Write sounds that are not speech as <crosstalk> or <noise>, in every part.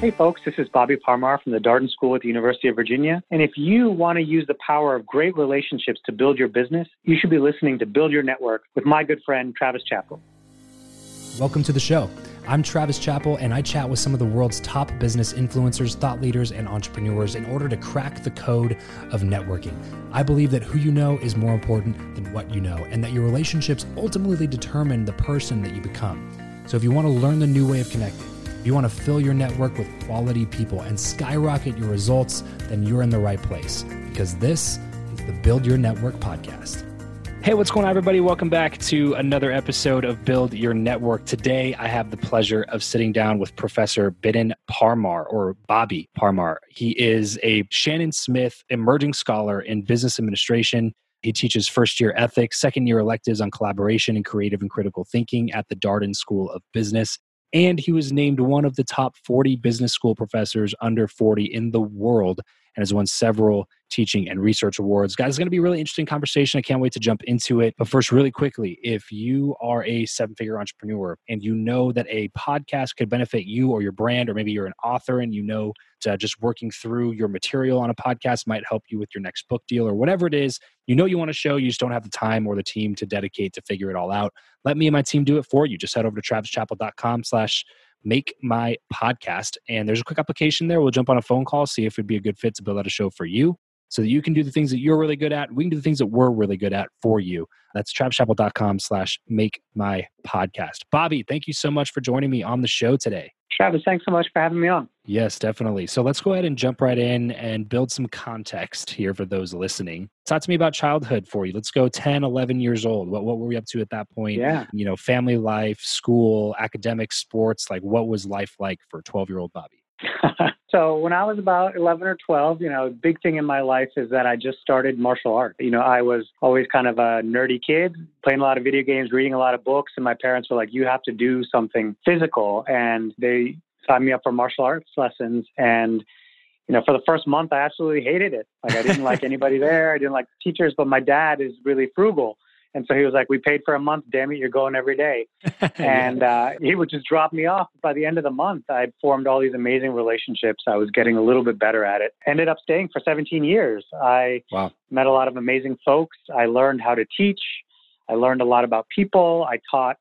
Hey, folks, this is Bobby Parmar from the Darden School at the University of Virginia. And if you want to use the power of great relationships to build your business, you should be listening to Build Your Network with my good friend, Travis Chappell. Welcome to the show. I'm Travis Chappell, and I chat with some of the world's top business influencers, thought leaders, and entrepreneurs in order to crack the code of networking. I believe that who you know is more important than what you know, and that your relationships ultimately determine the person that you become. So if you want to learn the new way of connecting, if you want to fill your network with quality people and skyrocket your results, then you're in the right place because this is the Build Your Network podcast. Hey, what's going on, everybody? Welcome back to another episode of Build Your Network. Today, I have the pleasure of sitting down with Professor Bidhan Parmar or Bobby Parmar. He is a Shannon Smith emerging scholar in business administration. He teaches first year ethics, second year electives on collaboration and creative and critical thinking at the Darden School of Business and he was named one of the top 40 business school professors under 40 in the world and has won several teaching and research awards. Guys, it's going to be a really interesting conversation. I can't wait to jump into it. But first, really quickly, if you are a seven figure entrepreneur and you know that a podcast could benefit you or your brand, or maybe you're an author and you know just working through your material on a podcast might help you with your next book deal or whatever it is, you know you want to show, you just don't have the time or the team to dedicate to figure it all out. Let me and my team do it for you. Just head over to travischappell.com slash make my podcast. And there's a quick application there. We'll jump on a phone call, see if it'd be a good fit to build out a show for you so that you can do the things that you're really good at. We can do the things that we're really good at for you. That's travischappell.com slash make my podcast. Bobby, thank you so much for joining me on the show today. Travis, thanks so much for having me on. Yes, definitely. So let's go ahead and jump right in and build some context here for those listening. Talk to me about childhood for you. Let's go 10, 11 years old. What, what were we up to at that point? Yeah. You know, family life, school, academic, sports. Like, what was life like for 12 year old Bobby? <laughs> so when I was about 11 or 12, you know, a big thing in my life is that I just started martial art. You know, I was always kind of a nerdy kid, playing a lot of video games, reading a lot of books, and my parents were like, "You have to do something physical," and they signed me up for martial arts lessons and you know, for the first month, I absolutely hated it. Like, I didn't like <laughs> anybody there. I didn't like the teachers, but my dad is really frugal. And so he was like, we paid for a month, damn it, you're going every day. <laughs> and uh, he would just drop me off. By the end of the month, I'd formed all these amazing relationships. I was getting a little bit better at it. Ended up staying for 17 years. I wow. met a lot of amazing folks. I learned how to teach. I learned a lot about people. I taught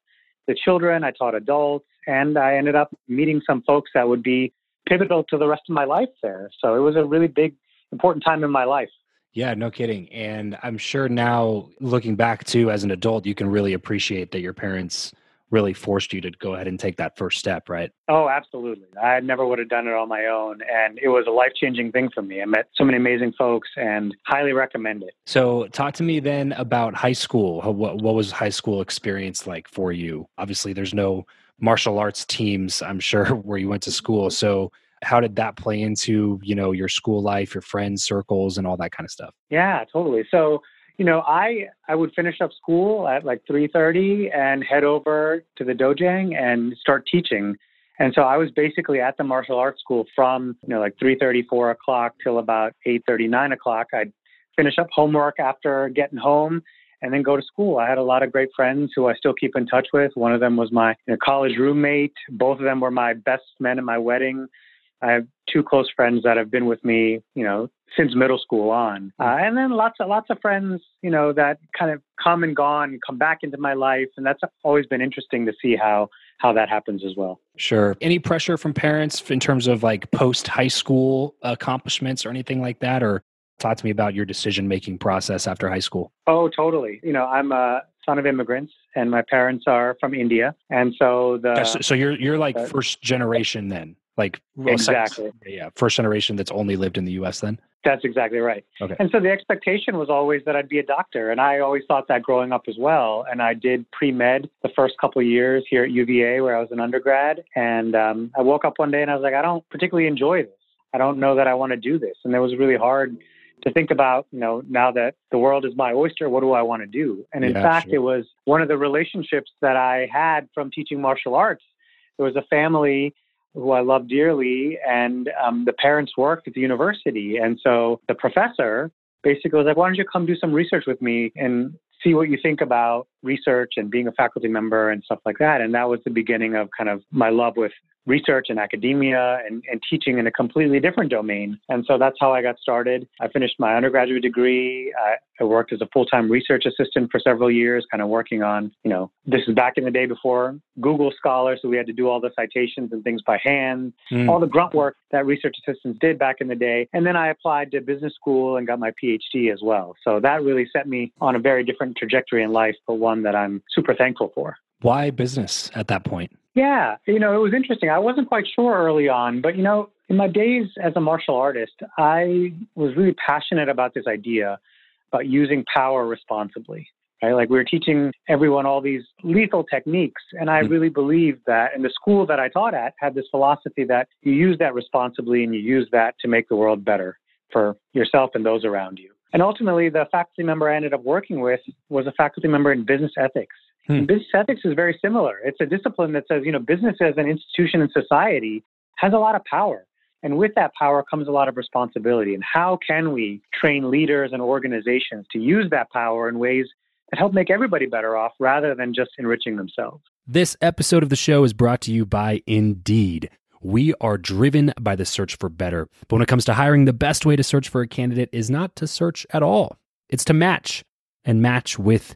the children, I taught adults, and I ended up meeting some folks that would be pivotal to the rest of my life there. So it was a really big, important time in my life. Yeah, no kidding. And I'm sure now looking back too as an adult, you can really appreciate that your parents really forced you to go ahead and take that first step, right? Oh, absolutely. I never would have done it on my own. And it was a life changing thing for me. I met so many amazing folks and highly recommend it. So, talk to me then about high school. What, what was high school experience like for you? Obviously, there's no martial arts teams, I'm sure, <laughs> where you went to school. So, how did that play into you know your school life your friends circles and all that kind of stuff yeah totally so you know, I I would finish up school at like 3:30 and head over to the dojang and start teaching. And so I was basically at the martial arts school from you know like 3:30, 4 o'clock till about 8:30, 9 o'clock. I'd finish up homework after getting home and then go to school. I had a lot of great friends who I still keep in touch with. One of them was my college roommate. Both of them were my best men at my wedding. I have two close friends that have been with me, you know, since middle school on, uh, and then lots of lots of friends, you know, that kind of come and gone, come back into my life, and that's always been interesting to see how how that happens as well. Sure. Any pressure from parents in terms of like post high school accomplishments or anything like that, or talk to me about your decision making process after high school. Oh, totally. You know, I'm a son of immigrants, and my parents are from India, and so the so you're you're like uh, first generation then like exactly yeah first generation that's only lived in the us then that's exactly right okay. and so the expectation was always that i'd be a doctor and i always thought that growing up as well and i did pre-med the first couple of years here at uva where i was an undergrad and um, i woke up one day and i was like i don't particularly enjoy this i don't know that i want to do this and it was really hard to think about, you know, now that the world is my oyster, what do I want to do? And in yeah, fact, sure. it was one of the relationships that I had from teaching martial arts. There was a family who I love dearly, and um, the parents worked at the university. And so the professor basically was like, why don't you come do some research with me and see what you think about research and being a faculty member and stuff like that. And that was the beginning of kind of my love with research and academia and, and teaching in a completely different domain. And so that's how I got started. I finished my undergraduate degree. I, I worked as a full-time research assistant for several years, kind of working on, you know, this is back in the day before Google Scholar, so we had to do all the citations and things by hand, mm. all the grunt work that research assistants did back in the day. And then I applied to business school and got my PhD as well. So that really set me on a very different trajectory in life, but one that I'm super thankful for. Why business at that point? Yeah, you know, it was interesting. I wasn't quite sure early on, but you know, in my days as a martial artist, I was really passionate about this idea about using power responsibly. Right? Like we were teaching everyone all these lethal techniques, and I mm-hmm. really believed that. And the school that I taught at had this philosophy that you use that responsibly and you use that to make the world better for yourself and those around you. And ultimately, the faculty member I ended up working with was a faculty member in business ethics. Hmm. Business ethics is very similar. It's a discipline that says, you know, business as an institution in society has a lot of power. And with that power comes a lot of responsibility. And how can we train leaders and organizations to use that power in ways that help make everybody better off rather than just enriching themselves? This episode of the show is brought to you by Indeed. We are driven by the search for better. But when it comes to hiring, the best way to search for a candidate is not to search at all, it's to match and match with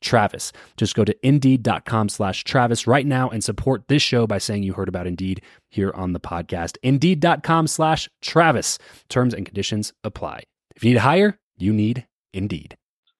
Travis. Just go to indeed.com slash Travis right now and support this show by saying you heard about Indeed here on the podcast. Indeed.com slash Travis. Terms and conditions apply. If you need to hire, you need Indeed.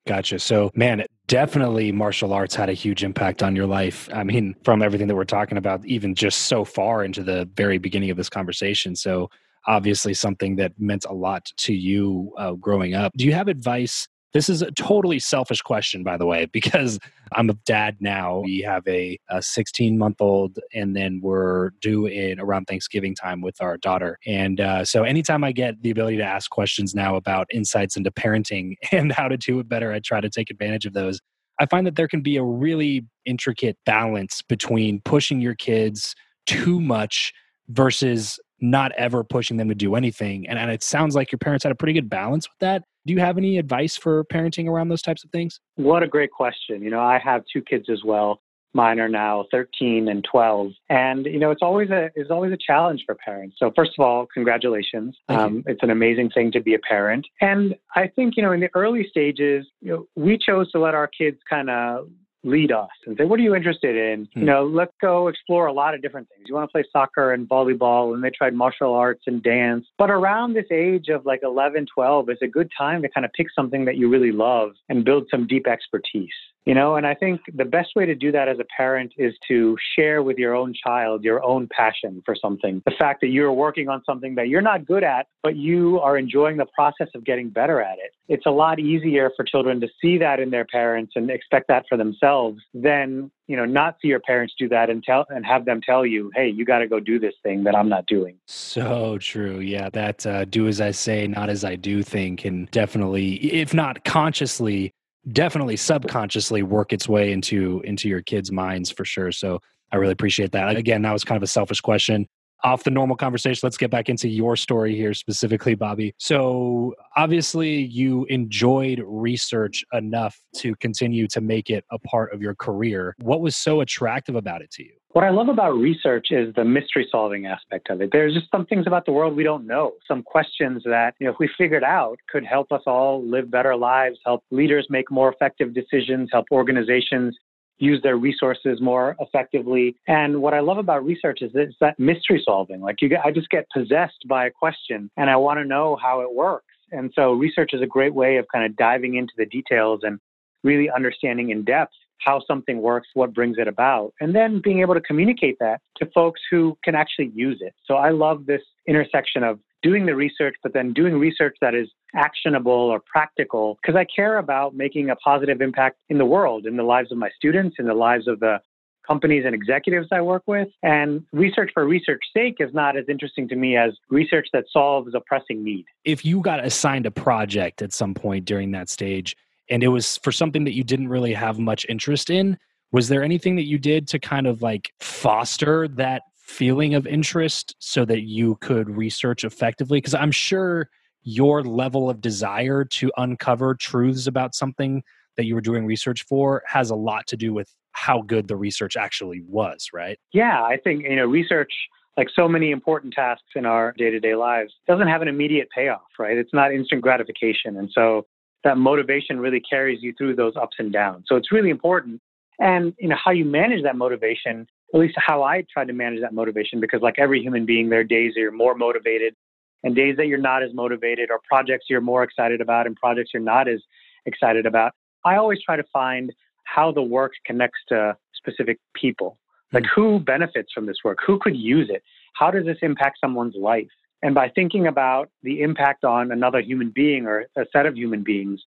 Gotcha. So, man, definitely martial arts had a huge impact on your life. I mean, from everything that we're talking about, even just so far into the very beginning of this conversation. So, obviously, something that meant a lot to you uh, growing up. Do you have advice this is a totally selfish question, by the way, because I'm a dad now. We have a 16 month old, and then we're due in around Thanksgiving time with our daughter. And uh, so, anytime I get the ability to ask questions now about insights into parenting <laughs> and how to do it better, I try to take advantage of those. I find that there can be a really intricate balance between pushing your kids too much versus not ever pushing them to do anything. And, and it sounds like your parents had a pretty good balance with that. Do you have any advice for parenting around those types of things? What a great question. You know, I have two kids as well. Mine are now 13 and 12, and you know it's always a it's always a challenge for parents. So first of all, congratulations! Um, it's an amazing thing to be a parent, and I think you know in the early stages, you know, we chose to let our kids kind of lead us and say, what are you interested in? Hmm. You know, let's go explore a lot of different things. You want to play soccer and volleyball, and they tried martial arts and dance. But around this age of like 11, 12, it's a good time to kind of pick something that you really love and build some deep expertise. You know, and I think the best way to do that as a parent is to share with your own child your own passion for something. The fact that you're working on something that you're not good at, but you are enjoying the process of getting better at it. It's a lot easier for children to see that in their parents and expect that for themselves than you know not see your parents do that and tell and have them tell you hey you got to go do this thing that i'm not doing so true yeah that uh, do as i say not as i do thing can definitely if not consciously definitely subconsciously work its way into into your kids' minds for sure. So I really appreciate that. Again, that was kind of a selfish question. Off the normal conversation, let's get back into your story here specifically, Bobby. So, obviously, you enjoyed research enough to continue to make it a part of your career. What was so attractive about it to you? What I love about research is the mystery solving aspect of it. There's just some things about the world we don't know, some questions that, you know, if we figured out could help us all live better lives, help leaders make more effective decisions, help organizations use their resources more effectively. And what I love about research is it's that mystery solving. Like you, I just get possessed by a question and I want to know how it works. And so research is a great way of kind of diving into the details and really understanding in depth how something works, what brings it about, and then being able to communicate that to folks who can actually use it. So I love this intersection of doing the research, but then doing research that is actionable or practical because I care about making a positive impact in the world, in the lives of my students, in the lives of the companies and executives I work with. And research for research's sake is not as interesting to me as research that solves a pressing need. If you got assigned a project at some point during that stage, and it was for something that you didn't really have much interest in was there anything that you did to kind of like foster that feeling of interest so that you could research effectively because i'm sure your level of desire to uncover truths about something that you were doing research for has a lot to do with how good the research actually was right yeah i think you know research like so many important tasks in our day-to-day lives doesn't have an immediate payoff right it's not instant gratification and so that motivation really carries you through those ups and downs. So it's really important. And you know how you manage that motivation, at least how I try to manage that motivation, because like every human being, there are days that you're more motivated and days that you're not as motivated, or projects you're more excited about and projects you're not as excited about. I always try to find how the work connects to specific people. Like hmm. who benefits from this work? Who could use it? How does this impact someone's life? And by thinking about the impact on another human being or a set of human beings,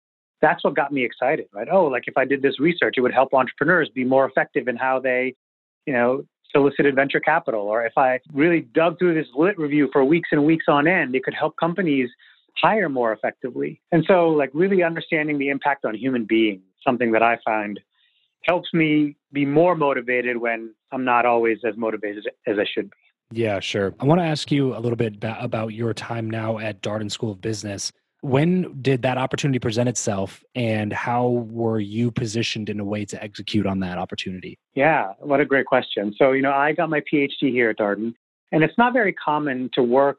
that's what got me excited, right? Oh, like if I did this research, it would help entrepreneurs be more effective in how they, you know, solicited venture capital. Or if I really dug through this lit review for weeks and weeks on end, it could help companies hire more effectively. And so, like, really understanding the impact on human beings, something that I find helps me be more motivated when I'm not always as motivated as I should be. Yeah, sure. I want to ask you a little bit about your time now at Darden School of Business. When did that opportunity present itself, and how were you positioned in a way to execute on that opportunity? Yeah, what a great question. So, you know, I got my PhD here at Darden, And it's not very common to work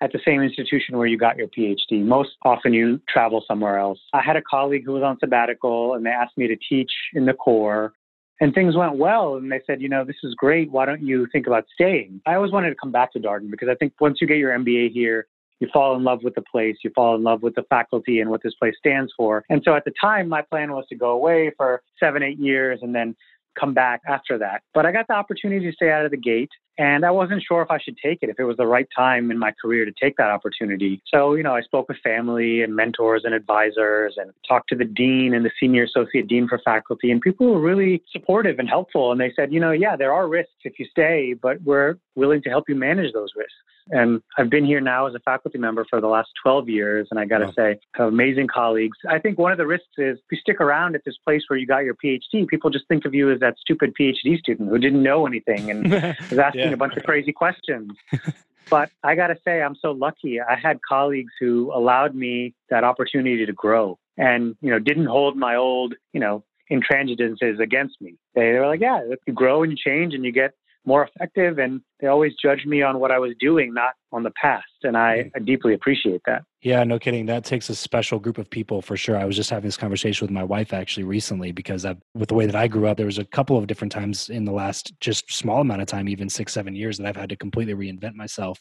at the same institution where you got your PhD. Most often you travel somewhere else. I had a colleague who was on sabbatical and they asked me to teach in the core and things went well and they said, you know, this is great. Why don't you think about staying? I always wanted to come back to Darden because I think once you get your MBA here, you fall in love with the place, you fall in love with the faculty and what this place stands for. And so at the time, my plan was to go away for seven, eight years and then come back after that. But I got the opportunity to stay out of the gate. And I wasn't sure if I should take it, if it was the right time in my career to take that opportunity. So, you know, I spoke with family and mentors and advisors and talked to the dean and the senior associate dean for faculty. And people were really supportive and helpful. And they said, you know, yeah, there are risks if you stay, but we're willing to help you manage those risks. And I've been here now as a faculty member for the last 12 years. And I got to wow. say, amazing colleagues. I think one of the risks is if you stick around at this place where you got your PhD, people just think of you as that stupid PhD student who didn't know anything and <laughs> was asking yeah. a bunch of crazy questions. <laughs> but I got to say, I'm so lucky. I had colleagues who allowed me that opportunity to grow and, you know, didn't hold my old, you know, intransigences against me. They, they were like, yeah, you grow and you change and you get more effective. And they always judged me on what I was doing, not on the past. And I, mm. I, deeply appreciate that. Yeah, no kidding. That takes a special group of people for sure. I was just having this conversation with my wife actually recently because I've, with the way that I grew up, there was a couple of different times in the last just small amount of time, even six, seven years, that I've had to completely reinvent myself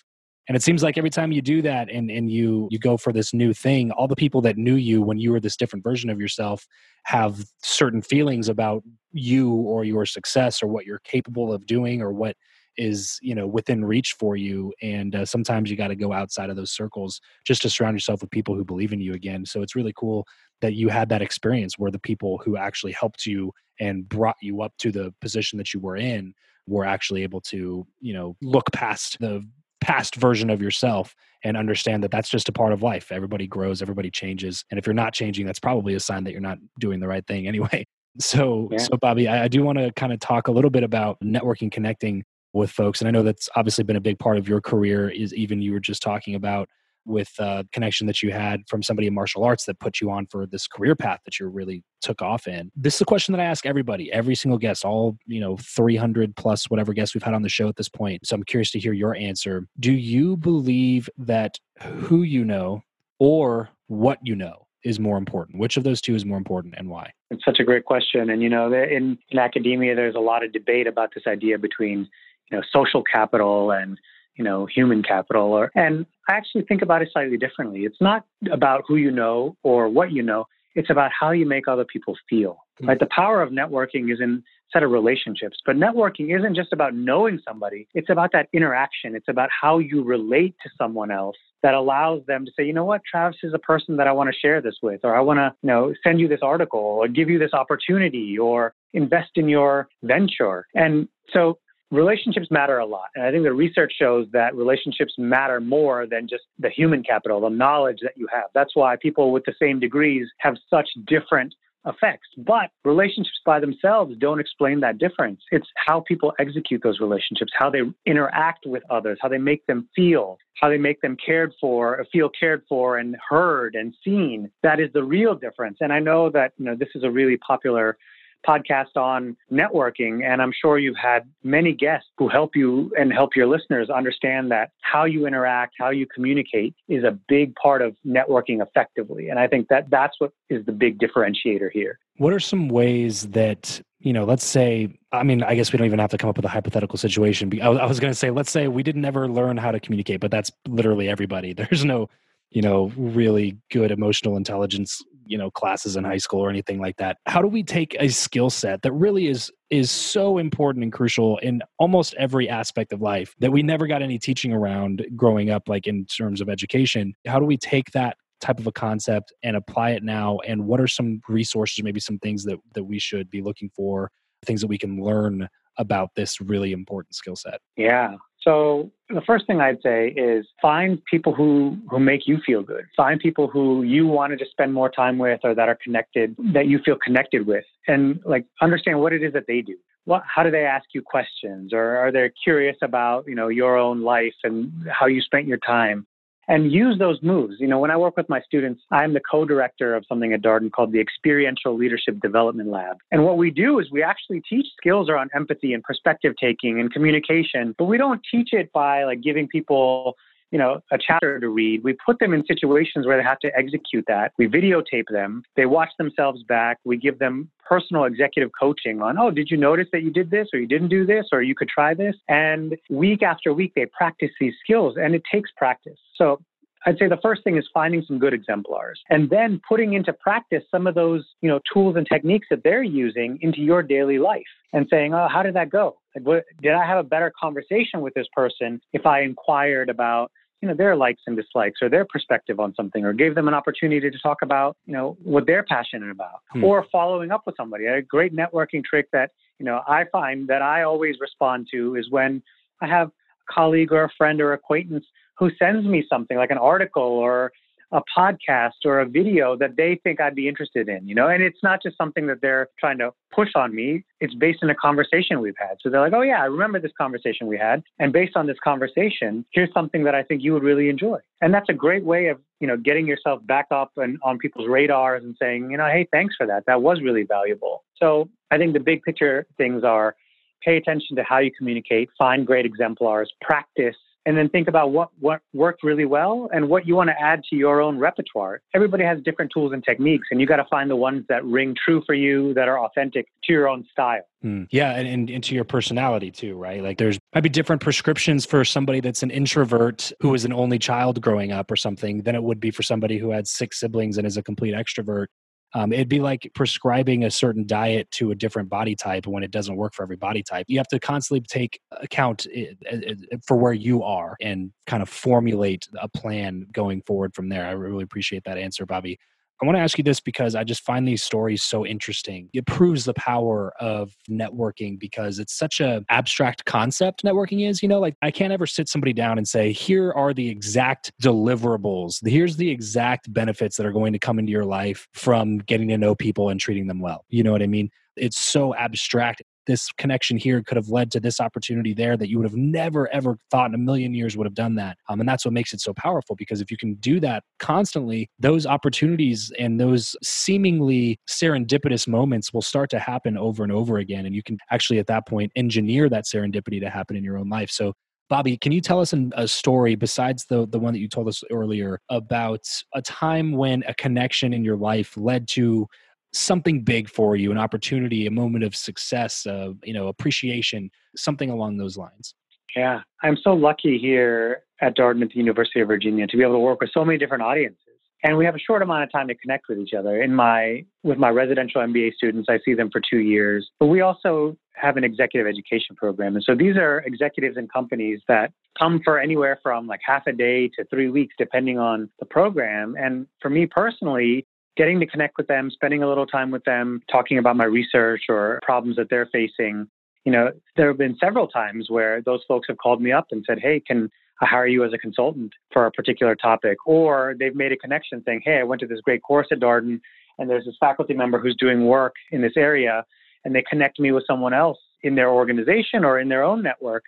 and it seems like every time you do that and, and you you go for this new thing all the people that knew you when you were this different version of yourself have certain feelings about you or your success or what you're capable of doing or what is you know within reach for you. And uh, sometimes you got to go outside of those circles just to surround yourself with people who believe in you again. So it's really cool that you had that experience where the people who actually helped you and brought you up to the position that you were in were actually able to you know look past the past version of yourself and understand that that's just a part of life. Everybody grows, everybody changes. And if you're not changing, that's probably a sign that you're not doing the right thing anyway. <laughs> So, yeah. so Bobby, I, I do want to kind of talk a little bit about networking, connecting with folks. And I know that's obviously been a big part of your career is even you were just talking about with a connection that you had from somebody in martial arts that put you on for this career path that you really took off in. This is a question that I ask everybody, every single guest, all, you know, 300 plus whatever guests we've had on the show at this point. So I'm curious to hear your answer. Do you believe that who you know or what you know is more important? Which of those two is more important and why? It's such a great question. And, you know, in, in academia, there's a lot of debate about this idea between, you know, social capital and you know, human capital. Or, and I actually think about it slightly differently. It's not about who you know or what you know. It's about how you make other people feel. Mm-hmm. Right? The power of networking is in set of relationships. But networking isn't just about knowing somebody. It's about that interaction. It's about how you relate to someone else that allows them to say, you know what, Travis is a person that I want to share this with, or I want to, you know, send you this article or give you this opportunity or invest in your venture. And so relationships matter a lot. And I think the research shows that relationships matter more than just the human capital, the knowledge that you have. That's why people with the same degrees have such different effects. But relationships by themselves don't explain that difference. It's how people execute those relationships, how they interact with others, how they make them feel, how they make them cared for, feel cared for and heard and seen. That is the real difference. And I know that, you know, this is a really popular podcast on networking. And I'm sure you've had many guests who help you and help your listeners understand that how you interact, how you communicate is a big part of networking effectively. And I think that that's what is the big differentiator here. What are some ways that you know, let's say, I mean, I guess we don't even have to come up with a hypothetical situation. I was, going to say, let's say we didn't ever learn how to communicate, but that's literally everybody. <laughs> There's no, you know, really good emotional intelligence you know classes in high school or anything like that how do we take a skill set that really is is so important and crucial in almost every aspect of life that we never got any teaching around growing up like in terms of education? How do we take that type of a concept and apply it now? And what are some resources maybe some things that that we should be looking for things that we can learn about this really important skill set? Yeah so the first thing I'd say is find people who, who make you feel good. Find people who you wanted to spend more time with or that are connected, that you feel connected with. And like understand what it is that they do. What, how do they ask you questions or are they curious about, you know, your own life and how you spent your time? And use those moves. You know, when I work with my students, I'm the co-director of something at Darden called the Experiential Leadership Development Lab. And what we do is we actually teach skills around empathy and perspective taking and communication, but we don't teach it by like giving people you know, a chapter to read. We put them in situations where they have to execute that. We videotape them. They watch themselves back. We give them personal executive coaching on, oh, did you notice that you did this or you didn't do this or you could try this? And week after week, they practice these skills and it takes practice. So I'd say the first thing is finding some good exemplars and then putting into practice some of those, you know, tools and techniques that they're using into your daily life and saying, "Oh, how did that go? Did I have a better conversation with this person if I inquired about you know their likes and dislikes or their perspective on something or gave them an opportunity to talk about you know what they're passionate about hmm. or following up with somebody a great networking trick that you know i find that i always respond to is when i have a colleague or a friend or acquaintance who sends me something like an article or a podcast or a video that they think I'd be interested in, you know, and it's not just something that they're trying to push on me. It's based in a conversation we've had. So they're like, oh, yeah, I remember this conversation we had. And based on this conversation, here's something that I think you would really enjoy. And that's a great way of, you know, getting yourself back up and on people's radars and saying, you know, hey, thanks for that. That was really valuable. So I think the big picture things are pay attention to how you communicate, find great exemplars, practice and then think about what, what worked really well and what you want to add to your own repertoire. Everybody has different tools and techniques, and you got to find the ones that ring true for you, that are authentic to your own style. Mm. Yeah, and, and, and to your personality too, right? Like there's might be different prescriptions for somebody that's an introvert who is an only child growing up or something than it would be for somebody who had six siblings and is a complete extrovert. Um, it'd be like prescribing a certain diet to a different body type when it doesn't work for every body type. You have to constantly take account eh, eh, eh, for where you are and kind of formulate a plan going forward from there. I really appreciate that answer, Bobby. I want to ask you this because I just find these stories so interesting. It proves the power of networking because it's such a abstract concept networking is, you know, like I can't ever sit somebody down and say, "Here are the exact deliverables. Here's the exact benefits that are going to come into your life from getting to know people and treating them well." You know what I mean? It's so abstract this connection here could have led to this opportunity there that you would have never ever thought in a million years would have done that. Um, and that's what makes it so powerful because if you can do that constantly those opportunities and those seemingly serendipitous moments will start to happen over and over again and you can actually at that point engineer that serendipity to happen in your own life. So Bobby, can you tell us a story besides the the one that you told us earlier about a time when a connection in your life led to something big for you, an opportunity, a moment of success, uh, you know, appreciation, something along those lines. Yeah, I'm so lucky here at Darden University of Virginia to be able to work with so many different audiences. And we have a short amount of time to connect with each other. In my with my residential MBA students, I see them for two years. But we also have an executive education program. And so these are executives and companies that come for anywhere from like half a day to three weeks, depending on the program. And for me personally, getting to connect with them, spending a little time with them, talking about my research or problems that they're facing. You know, there have been several times where those folks have called me up and said, Hey, can I hire you as a consultant for a particular topic? Or they've made a connection saying, Hey, I went to this great course at Darden and there's this faculty member who's doing work in this area and they connect me with someone else in their organization or in their own network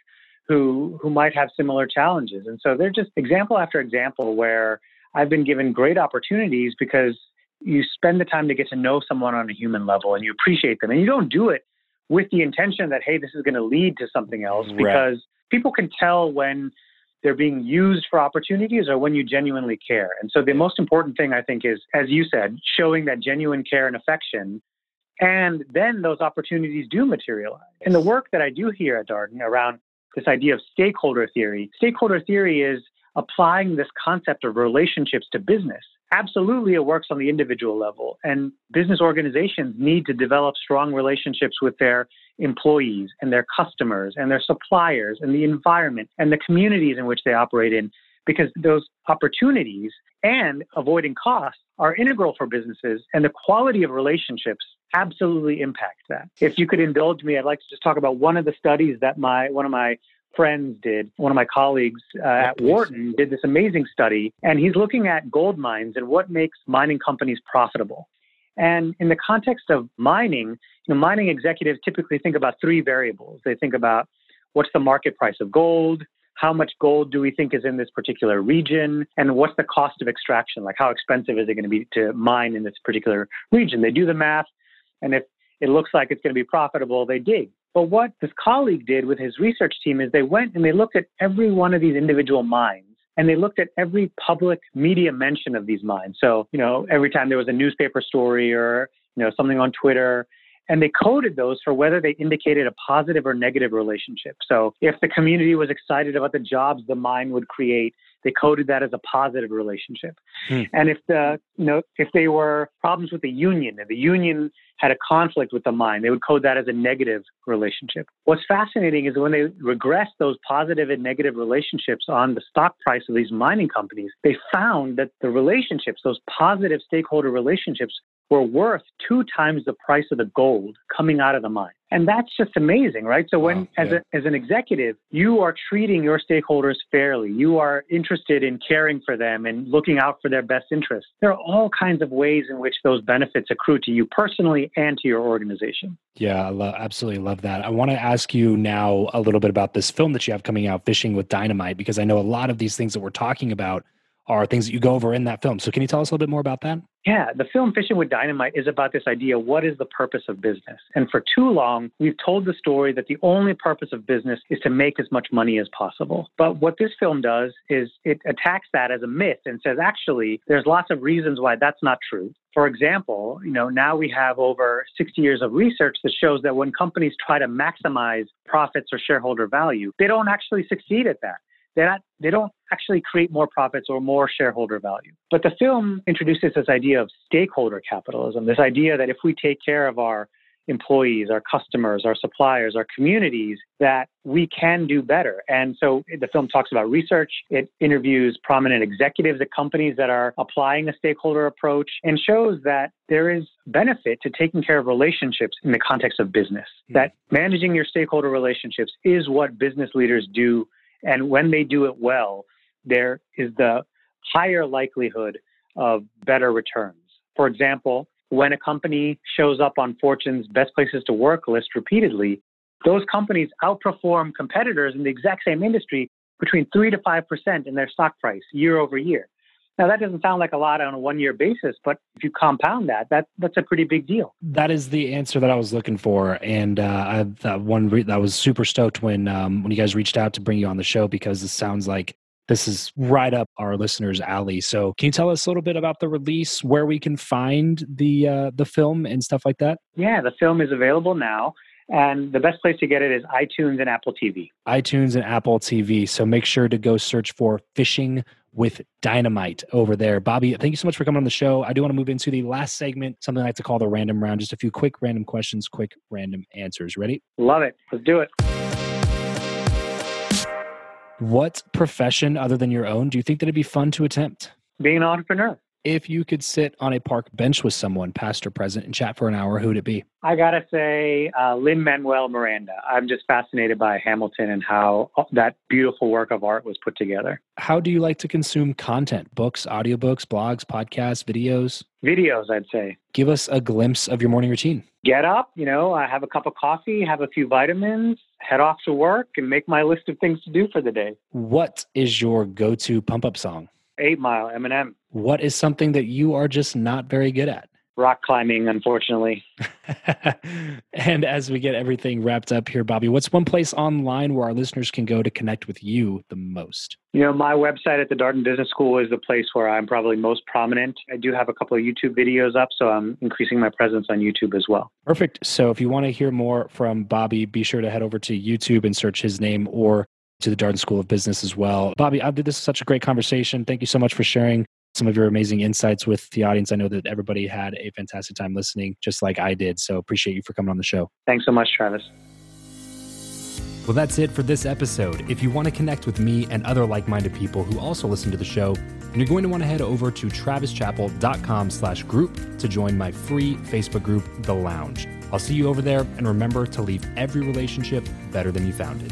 who who might have similar challenges. And so they're just example after example where I've been given great opportunities because you spend the time to get to know someone on a human level and you appreciate them and you don't do it with the intention that hey this is going to lead to something else because right. people can tell when they're being used for opportunities or when you genuinely care. And so the most important thing i think is as you said showing that genuine care and affection. And then those opportunities do materialize. In the work that i do here at darden around this idea of stakeholder theory stakeholder theory is applying this concept of relationships to business absolutely it works on the individual level and business organizations need to develop strong relationships with their employees and their customers and their suppliers and the environment and the communities in which they operate in because those opportunities and avoiding costs are integral for businesses and the quality of relationships absolutely impact that. If you could indulge me i'd like to just talk about one of the studies that my one of my friends did. One of my colleagues uh, at Wharton did this amazing study, and he's looking at gold mines and what makes mining companies profitable. And in the context of mining, you know, mining executives typically think about three variables. They think about what's the market price of gold, how much gold do we think is in this particular region, and what's the cost of extraction? Like, how expensive is it going to be to mine in this particular region? They do the math, and if it looks like it's going to be profitable, they dig. But what this colleague did with his research team is they went and they looked at every one of these individual mines and they looked at every public media mention of these mines. So, you know, every time there was a newspaper story or, you know, something on Twitter, and they coded those for whether they indicated a positive or negative relationship. So if the community was excited about the jobs the mine would create, they coded that as a positive relationship. Hmm. And if the you know if they were problems with the union, if the union had a conflict with the mine, they would code that as a negative relationship. What's fascinating is when they regress those positive and negative relationships on the stock price of these mining companies, they found that the relationships, those positive stakeholder relationships, were worth two times the price of the gold coming out of the mine. And that's just amazing, right? So when, wow, yeah. as, a, as an executive, you are treating your stakeholders fairly, you are interested in caring for them and looking out for their best interests. There are all kinds of ways in which those benefits accrue to you personally and to your organization. Yeah, I lo- absolutely love that. I want to ask you now a little bit about this film that you have coming out, Fishing with Dynamite, because I know a lot of these things that we're talking about are things that you go over in that film. So can you tell us a little bit more about that? Yeah, the film Fishing with Dynamite is about this idea what is the purpose of business? And for too long, we've told the story that the only purpose of business is to make as much money as possible. But what this film does is it attacks that as a myth and says, actually, there's lots of reasons why that's not true. For example, you know, now we have over 60 years of research that shows that when companies try to maximize profits or shareholder value, they don't actually succeed at that. They're not, they don't actually create more profits or more shareholder value. But the film introduces this idea of stakeholder capitalism, this idea that if we take care of our employees, our customers, our suppliers, our communities, that we can do better. And so the film talks about research. It interviews prominent executives at companies that are applying a stakeholder approach and shows that there is benefit to taking care of relationships in the context of business, mm-hmm. that managing your stakeholder relationships is what business leaders do and when they do it well, there is the higher likelihood of better returns. For example, when a company shows up on Fortune's best places to work list repeatedly, those companies outperform competitors in the exact same industry between 3 to 5% in their stock price year over year. Now that doesn't sound like a lot on a one-year basis, but if you compound that, that that's a pretty big deal. That is the answer that I was looking for, and uh, I that one re- that was super stoked when um, when you guys reached out to bring you on the show because it sounds like this is right up our listeners' alley. So, can you tell us a little bit about the release, where we can find the uh, the film and stuff like that? Yeah, the film is available now. And the best place to get it is iTunes and Apple TV. iTunes and Apple TV. So make sure to go search for Fishing with Dynamite over there. Bobby, thank you so much for coming on the show. I do want to move into the last segment, something I like to call the random round. Just a few quick random questions, quick random answers. Ready? Love it. Let's do it. What profession other than your own do you think that it'd be fun to attempt? Being an entrepreneur. If you could sit on a park bench with someone, past or present, and chat for an hour, who would it be? I gotta say, uh, Lin Manuel Miranda. I'm just fascinated by Hamilton and how that beautiful work of art was put together. How do you like to consume content? Books, audiobooks, blogs, podcasts, videos? Videos, I'd say. Give us a glimpse of your morning routine. Get up, you know, I have a cup of coffee, have a few vitamins, head off to work, and make my list of things to do for the day. What is your go-to pump-up song? Eight Mile, Eminem. What is something that you are just not very good at? Rock climbing, unfortunately. <laughs> and as we get everything wrapped up here, Bobby, what's one place online where our listeners can go to connect with you the most? You know, my website at the Darden Business School is the place where I'm probably most prominent. I do have a couple of YouTube videos up, so I'm increasing my presence on YouTube as well. Perfect. So if you want to hear more from Bobby, be sure to head over to YouTube and search his name or to the Darden School of Business as well. Bobby, I did this such a great conversation. Thank you so much for sharing some of your amazing insights with the audience. I know that everybody had a fantastic time listening, just like I did. So appreciate you for coming on the show. Thanks so much, Travis. Well, that's it for this episode. If you want to connect with me and other like-minded people who also listen to the show, you're going to want to head over to travischappell.com slash group to join my free Facebook group, The Lounge. I'll see you over there, and remember to leave every relationship better than you found it.